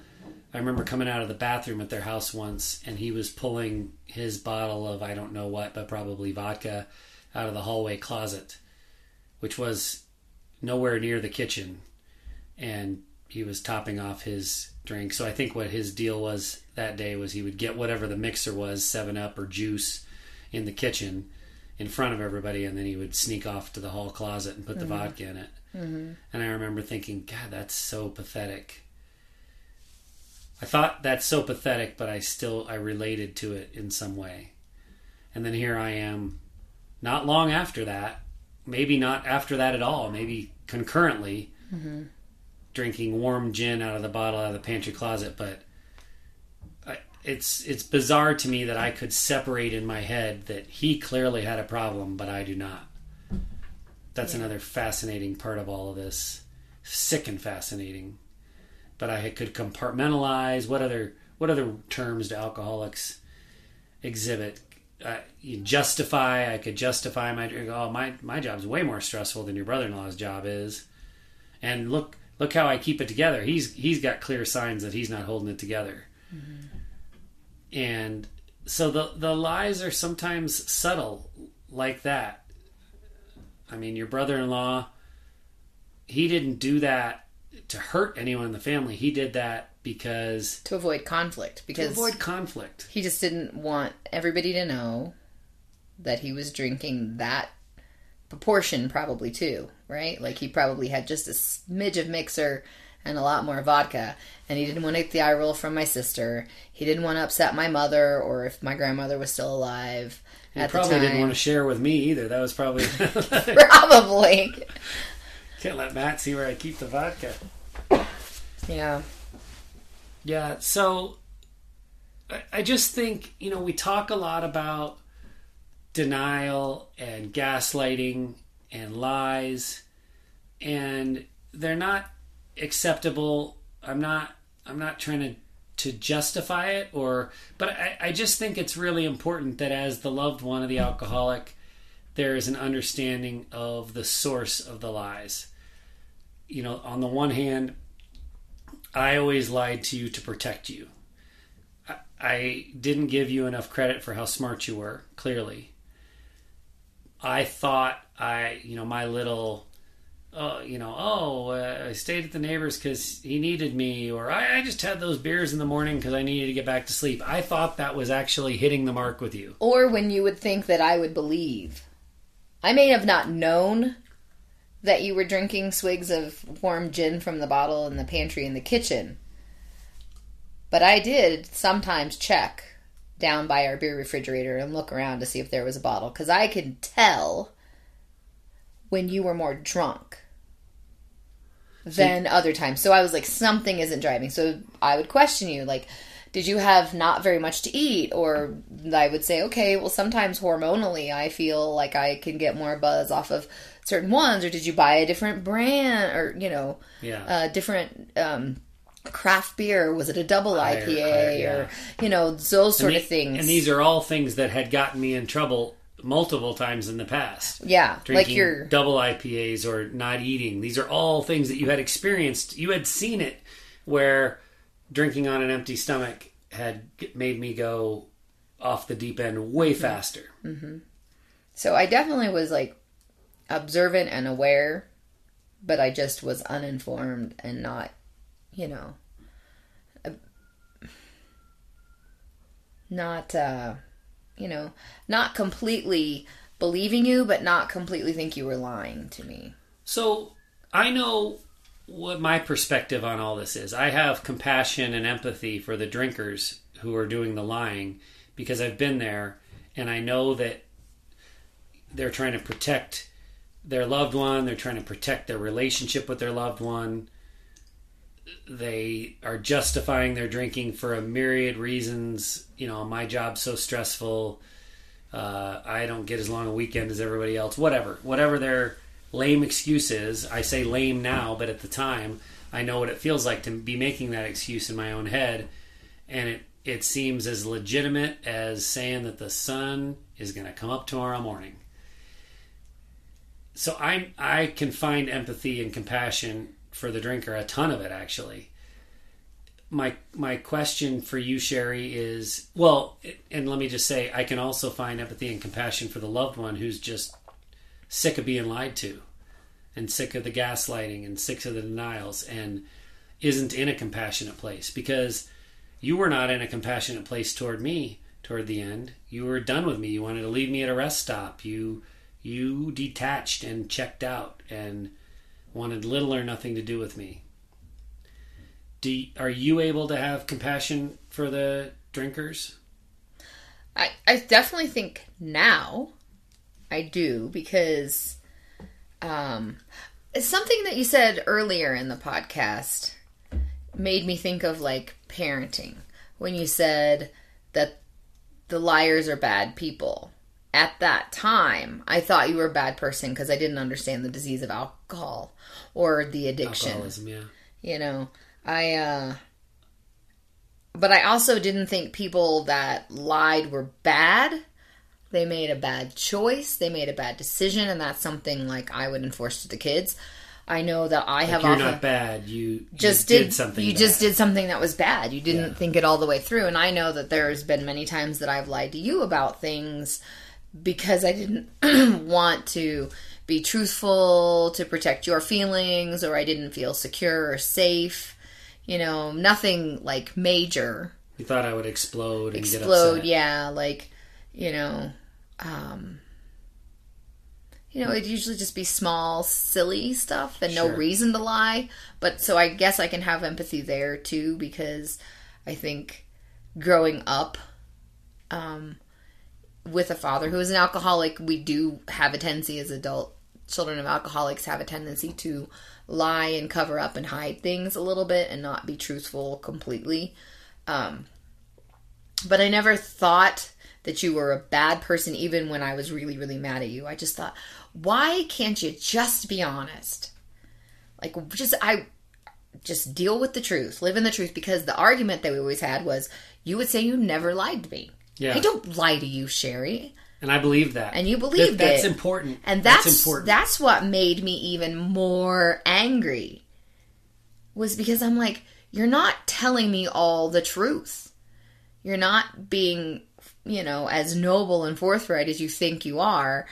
I remember coming out of the bathroom at their house once and he was pulling his bottle of I don't know what, but probably vodka out of the hallway closet, which was nowhere near the kitchen. And he was topping off his drink. So I think what his deal was that day was he would get whatever the mixer was, 7 Up or juice in the kitchen in front of everybody and then he would sneak off to the hall closet and put the vodka in it. Mm-hmm. And I remember thinking, God, that's so pathetic. I thought that's so pathetic, but I still I related to it in some way. And then here I am, not long after that, maybe not after that at all, maybe concurrently, mm-hmm. drinking warm gin out of the bottle out of the pantry closet. But I, it's it's bizarre to me that I could separate in my head that he clearly had a problem, but I do not. That's another fascinating part of all of this. Sick and fascinating but I could compartmentalize. What other what other terms do alcoholics exhibit? Uh, you justify. I could justify my drink. Oh, my my job's way more stressful than your brother-in-law's job is. And look look how I keep it together. He's he's got clear signs that he's not holding it together. And so the the lies are sometimes subtle like that. I mean, your brother-in-law he didn't do that to hurt anyone in the family. He did that because To avoid conflict, to because avoid conflict. he just didn't want everybody to know that he was drinking that proportion, probably too, right? Like he probably had just a smidge of mixer and a lot more vodka, and he didn't want to get the eye roll from my sister. He didn't want to upset my mother, or if my grandmother was still alive He at probably the time. didn't want to share with me either. That was probably [laughs] [laughs] probably, can't let Matt see where I keep the vodka. yeah. Yeah, so I, I just think, you know, we talk a lot about denial and gaslighting and lies and they're not acceptable. I'm not I'm not trying to to justify it or but I, I just think it's really important that as the loved one of the alcoholic there is an understanding of the source of the lies. You know, on the one hand, I always lied to you to protect you. I, I didn't give you enough credit for how smart you were, clearly. I thought I, you know, my little, uh, you know, oh, uh, I stayed at the neighbor's because he needed me, or I, I just had those beers in the morning because I needed to get back to sleep. I thought that was actually hitting the mark with you. Or when you would think that I would believe. I may have not known that you were drinking swigs of warm gin from the bottle in the pantry in the kitchen. But I did sometimes check down by our beer refrigerator and look around to see if there was a bottle because I could tell when you were more drunk than other times. So I was like, something isn't driving. So I would question you, like, did you have not very much to eat? Or I would say, okay, well, sometimes hormonally I feel like I can get more buzz off of certain ones. Or did you buy a different brand or, you know, Yeah. a different um, craft beer? Was it a double Higher- IPA? higher, yeah. Or, you know, those sort and, of things. and these are all things that had gotten me in trouble multiple times in the past. yeah, like your. double IPAs or not eating. These are all things that you had experienced. You had seen it where drinking on an empty stomach had made me go off the deep end way Mm-hmm. faster. So I definitely was like observant and aware, but I just was uninformed and not, you know, not, uh, you know, not completely believing you, but not completely think you were lying to me. So I know what my perspective on all this is. I have compassion and empathy for the drinkers who are doing the lying because I've been there and I know that they're trying to protect their loved one, they're trying to protect their relationship with their loved one. They are justifying their drinking for a myriad reasons. You know, my job's so stressful. Uh, I don't get as long a weekend as everybody else. Whatever, whatever their lame excuse is. I say lame now, but at the time, I know what it feels like to be making that excuse in my own head, and it it seems as legitimate as saying that the sun is going to come up tomorrow morning. So I I can find empathy and compassion for the drinker, a ton of it actually my my question for you, Sherry, is well, and let me just say, I can also find empathy and compassion for the loved one who's just sick of being lied to, and sick of the gaslighting, and sick of the denials, and isn't in a compassionate place because you were not in a compassionate place toward me toward the end. You were done with me. You wanted to leave me at a rest stop. You you detached and checked out and wanted little or nothing to do with me do are you able to have compassion for the drinkers? I, I definitely think now I do because um, something that you said earlier in the podcast made me think of like parenting when you said that the liars are bad people. At that time, I thought you were a bad person because I didn't understand the disease of alcohol or the addiction Alcoholism, yeah. you know i uh but i also didn't think people that lied were bad they made a bad choice they made a bad decision and that's something like i would enforce to the kids i know that i have You're often not bad. You just you did, did, something. you bad. just did something that was bad you didn't Yeah. think it all the way through and i know that there's been many times that i've lied to you about things because i didn't [clears throat] want to be truthful to protect your feelings or i didn't feel secure or safe. You know nothing like major. You thought I would explode and get explode yeah like you know um you know it'd usually just be small silly stuff and no reason to lie. But so i guess i can have empathy there too because i think growing up um with a father who is an alcoholic we do have a tendency as adult children of alcoholics have a tendency to lie and cover up and hide things a little bit and not be truthful completely um but I never thought that you were a bad person even when I was really really mad at you. I just thought, why can't you just be honest? Like just I just deal with the truth, live in the truth because the argument that we always had was you would say you never lied to me. Yeah. I don't lie to you, Sherry. and I believe that. And you believe that, That's it. important. And that's that's important. that's what made me even more angry. Was because I'm like, you're not telling me all the truth. You're not being, you know, as noble and forthright as you think you are.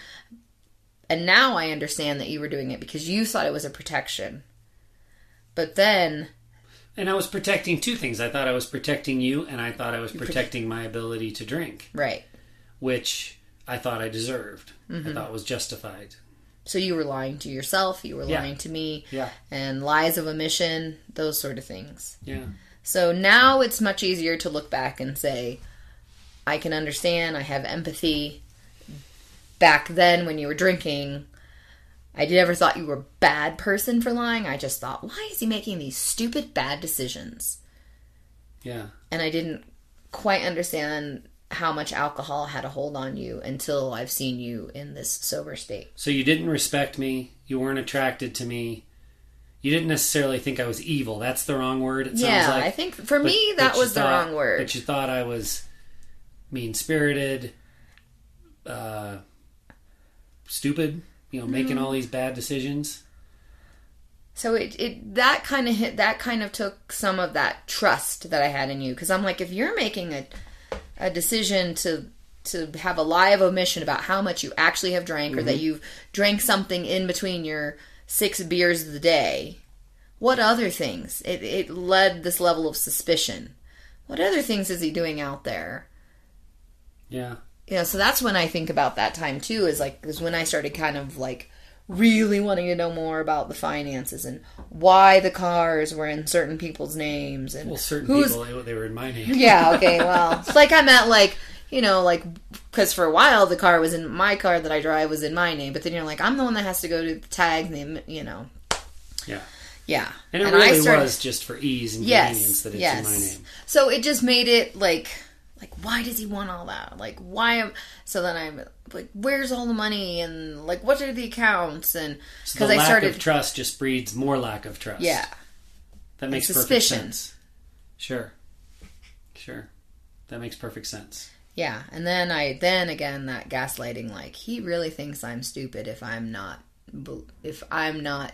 And now I understand that you were doing it because you thought it was a protection. But then, and I was protecting two things. I thought I was protecting you, and I thought I was protecting my ability to drink, right. which I thought I deserved. Mm-hmm. I thought was justified. So you were lying to yourself, you were Yeah. lying to me, Yeah. and lies of omission, those sort of things. Yeah. So now it's much easier to look back and say, I can understand. I have empathy. Back then, when you were drinking, I never thought you were a bad person for lying. I just thought, why is he making these stupid bad decisions? Yeah. And I didn't quite understand how much alcohol had a hold on you until I've seen you in this sober state. So you didn't respect me. You weren't attracted to me. You didn't necessarily think I was evil. That's the wrong word. It yeah, sounds like. I think for But- me that was the thought- wrong word. But you thought I was mean spirited, uh, stupid. You know, making Mm-hmm. all these bad decisions. So it, it that kind of hit that kind of took some of that trust that I had in you because I'm like if you're making a a decision to to have a lie of omission about how much you actually have drank or that you've drank something in between your six beers of the day what other things it it led this level of suspicion what other things is he doing out there Yeah. You know so that's when i think about that time too is like is when i started kind of like really wanting to know more about the finances and why the cars were in certain people's names and Well, certain people they, were in my name. [laughs] yeah okay [laughs] well it's like i meant like you know like because for a while the car was in my car that i drive was in my name but then you're like i'm the one that has to go to the tag name you know Yeah. yeah And it I really started- was just for ease and yes convenience that it's yes in my name. so it just made it like like why does he want all that like why am so then i'm like where's all the money and like what are the accounts and because the i lack started of trust just breeds more lack of trust. yeah That makes perfect suspicion. sense. Sure. Sure. That makes perfect sense. yeah and then i then again that gaslighting like he really thinks i'm stupid if i'm not if i'm not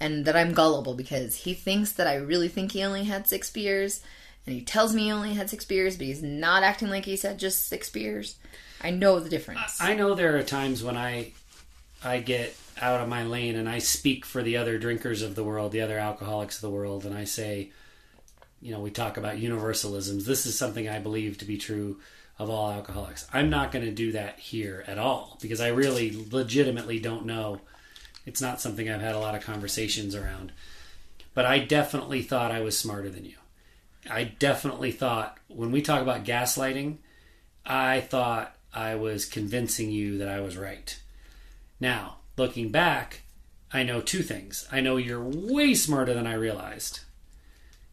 and that i'm gullible because he thinks that i really think he only had six beers and he tells me he only had six beers but he's not acting like he said just six beers i know the difference I know there are times when I I get out of my lane and I speak for the other drinkers of the world, the other alcoholics of the world, and I say, you know, we talk about universalisms. This is something I believe to be true of all alcoholics. I'm not going to do that here at all because I really legitimately don't know. It's not something I've had a lot of conversations around. But I definitely thought I was smarter than you. I definitely thought when we talk about gaslighting, I thought I was convincing you that I was right. Now, looking back, I know two things. I know you're way smarter than I realized.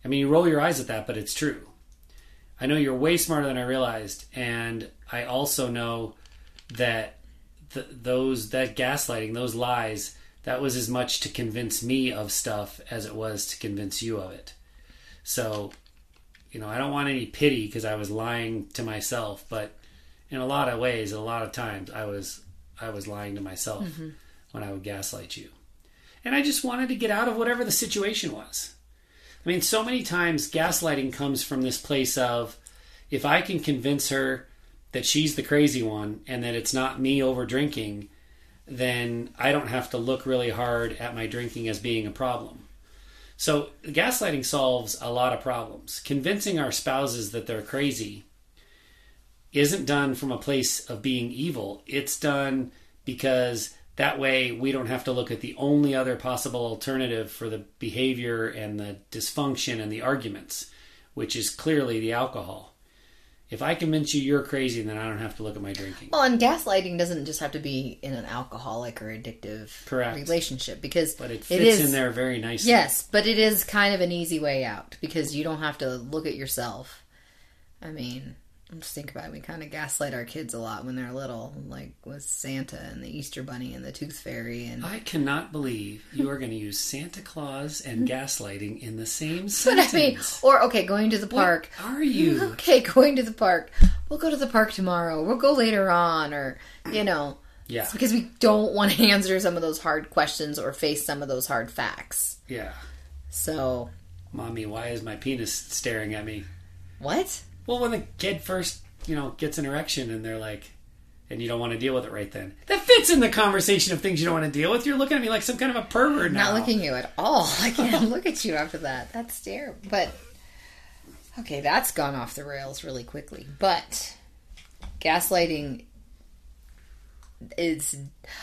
I mean, you roll your eyes at that, but it's true. I know you're way smarter than I realized, and I also know that th- those that gaslighting, those lies, that was as much to convince me of stuff as it was to convince you of it. So, you know, I don't want any pity because I was lying to myself, but in a lot of ways, a lot of times, I was I was lying to myself mm-hmm. when I would gaslight you, and I just wanted to get out of whatever the situation was. I mean, so many times gaslighting comes from this place of if I can convince her that she's the crazy one and that it's not me over drinking, then I don't have to look really hard at my drinking as being a problem. So, gaslighting solves a lot of problems. Convincing our spouses that they're crazy isn't done from a place of being evil. It's done because that way we don't have to look at the only other possible alternative for the behavior and the dysfunction and the arguments, which is clearly the alcohol. If I convince you you're crazy, then I don't have to look at my drinking. Well, and gaslighting doesn't just have to be in an alcoholic or addictive Correct. relationship because But it it fits is in there very nicely. Yes, but it is kind of an easy way out because you don't have to look at yourself. I mean, just think about it. We kind of gaslight our kids a lot when they're little, like with Santa and the Easter Bunny and the Tooth Fairy, and I cannot believe you are going to use Santa Claus and gaslighting in the same sentence. [laughs] but. I mean, or okay, going to the park. What are you? [laughs] Okay, going to the park. We'll go to the park tomorrow. We'll go later on, or you know, Yeah, because we don't want to [laughs] answer some of those hard questions or face some of those hard facts. yeah. So, Mommy, why is my penis staring at me? what? Well, when the kid first, you know, gets an erection and they're like, and you don't want to deal with it right then. That fits in the conversation of things you don't want to deal with. You're looking at me like some kind of a pervert now. not looking at you at all. [laughs] I can't look at you after that. That's terrible. But okay, that's gone off the rails really quickly. But gaslighting is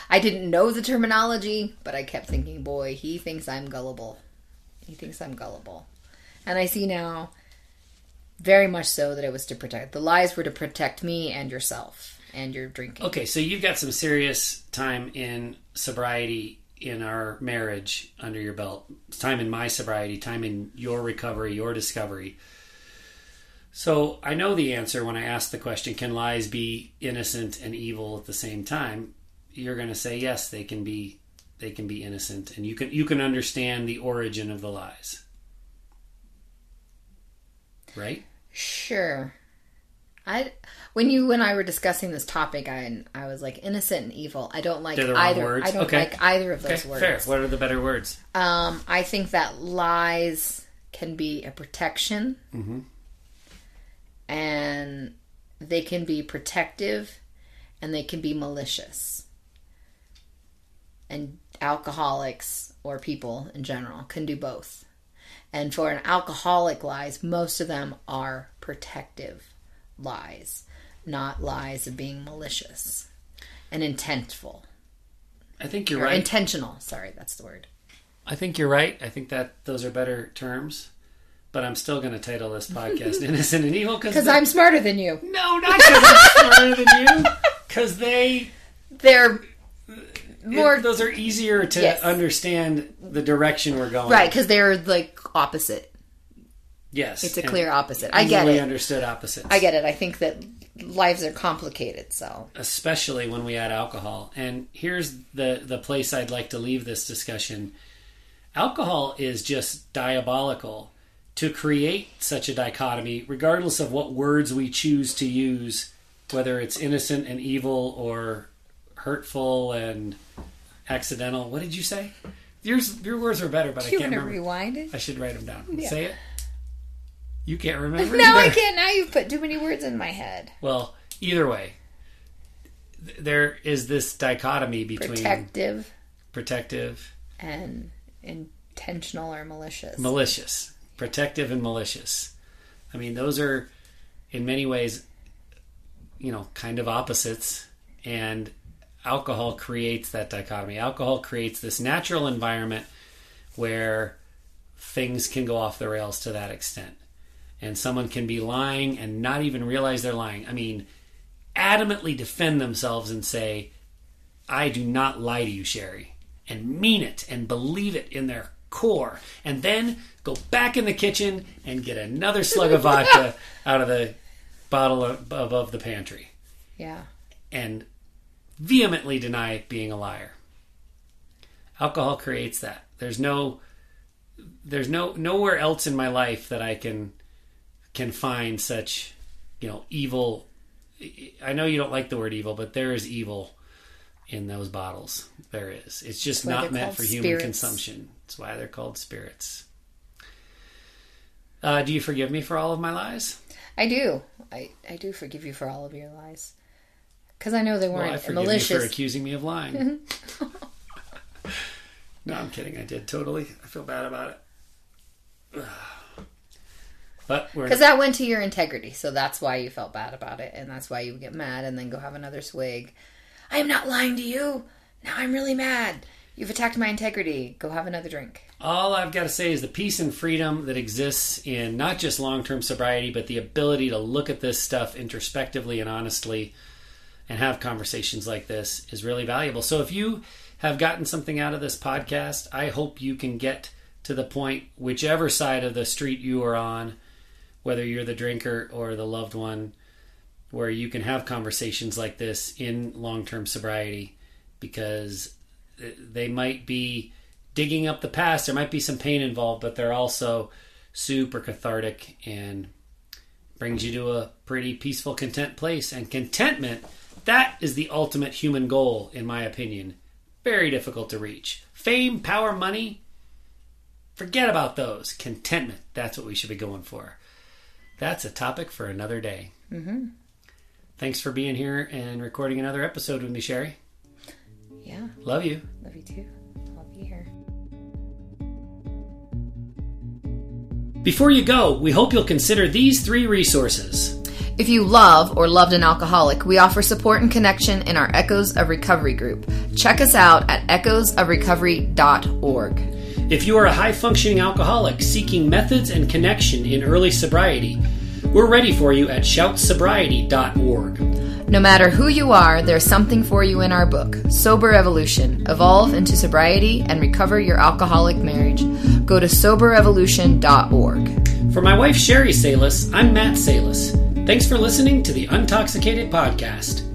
I didn't know the terminology, but I kept thinking, boy, he thinks I'm gullible. He thinks I'm gullible. And I see now very much so that it was to protect. The lies were to protect me and yourself and your drinking. Okay, so you've got some serious time in sobriety in our marriage under your belt. Time in my sobriety, time in your recovery, your discovery. So I know the answer when I ask the question can lies be innocent and evil at the same time? You're going to say yes, they can be they can be innocent and you can you can understand the origin of the lies. Right? Sure. I when you and I were discussing this topic, I I was like innocent and evil. I don't like either. words? I don't Okay. like either of Okay, those words. fair. What are the better words? Um, I think that lies can be a protection, Mm-hmm. and they can be protective, and they can be malicious. And alcoholics or people in general can do both. And for an alcoholic lies, most of them are protective lies, not lies of being malicious and intentful I think you're or right. intentional. Sorry, that's the word. I think you're right. I think that those are better terms. But I'm still going to title this podcast [laughs] "Innocent and Evil" Because I'm smarter than you. no, not because I'm smarter than you. Because they They're more it- those are easier to Yes. understand the direction we're going. right because they're like opposite. Yes, It's a clear opposite. I get it. Understood opposites. I get it. I think that lives are complicated. So especially when we add alcohol. And here's the the place I'd like to leave this discussion. Alcohol is just diabolical to create such a dichotomy, regardless of what words we choose to use, whether it's innocent and evil or hurtful and accidental. What did you say? Yours, your words are better, but I can't want to remember. rewind it? I should write them down. Yeah. Say it. You can't remember. [laughs] No, I can't. Now you've put too many words in my head. Well, either way, th- there is this dichotomy between Protective protective, and intentional or malicious. malicious, protective and malicious. I mean, those are in many ways, you know, kind of opposites. And alcohol creates that dichotomy. Alcohol creates this natural environment where things can go off the rails to that extent. And someone can be lying and not even realize they're lying. I mean, adamantly defend themselves and say, I do not lie to you, Sherry, and mean it and believe it in their core, and then go back in the kitchen and get another slug of vodka [laughs] out of the bottle above the pantry yeah. and vehemently deny being a liar. Alcohol creates that. There's no there's no nowhere else in my life that I can can find such, you know, evil I know you don't like the word evil, but there is evil in those bottles. There is. It's just not meant for human spirits. consumption. That's why they're called spirits. Uh, do you forgive me for all of my lies? I do. I, I do forgive you for all of your lies. Because I know they Well, weren't you malicious. for accusing me of lying. [laughs] no, I'm kidding. I did totally. I feel bad about it. [sighs] But Because that went to your integrity, so that's why you felt bad about it, and that's why you would get mad and then go have another swig. I am not lying to you. Now I'm really mad. You've attacked my integrity. Go have another drink. all I've got to say is the peace and freedom that exists in not just long-term sobriety, but the ability to look at this stuff introspectively and honestly, and have conversations like this is really valuable. So if you have gotten something out of this podcast, I hope you can get to the point, whichever side of the street you are on, whether you're the drinker or the loved one, where you can have conversations like this in long term sobriety because they might be digging up the past. There might be some pain involved, but they're also super cathartic and brings you to a pretty peaceful, content place. And contentment, that is the ultimate human goal, in my opinion. Very difficult to reach. Fame, power, money, forget about those. Contentment, that's what we should be going for. That's a topic for another day. Mm-hmm. Thanks for being here and recording another episode with me, Sherry. Yeah, Love you. love you too. I'll be here. Before you go, we hope you'll consider these three resources. If you love or loved an alcoholic, we offer support and connection in our Echoes of Recovery group. Check us out at echoesofrecovery.org. If you are a high functioning alcoholic seeking methods and connection in early sobriety, We're ready for you at shoutsobriety.org. No matter who you are, there's something for you in our book, Sober Evolution Evolve into Sobriety and Recover Your Alcoholic Marriage. Go to soberevolution.org. For my wife Sherry Salis, I'm Matt Salis. Thanks for listening to the Untoxicated Podcast.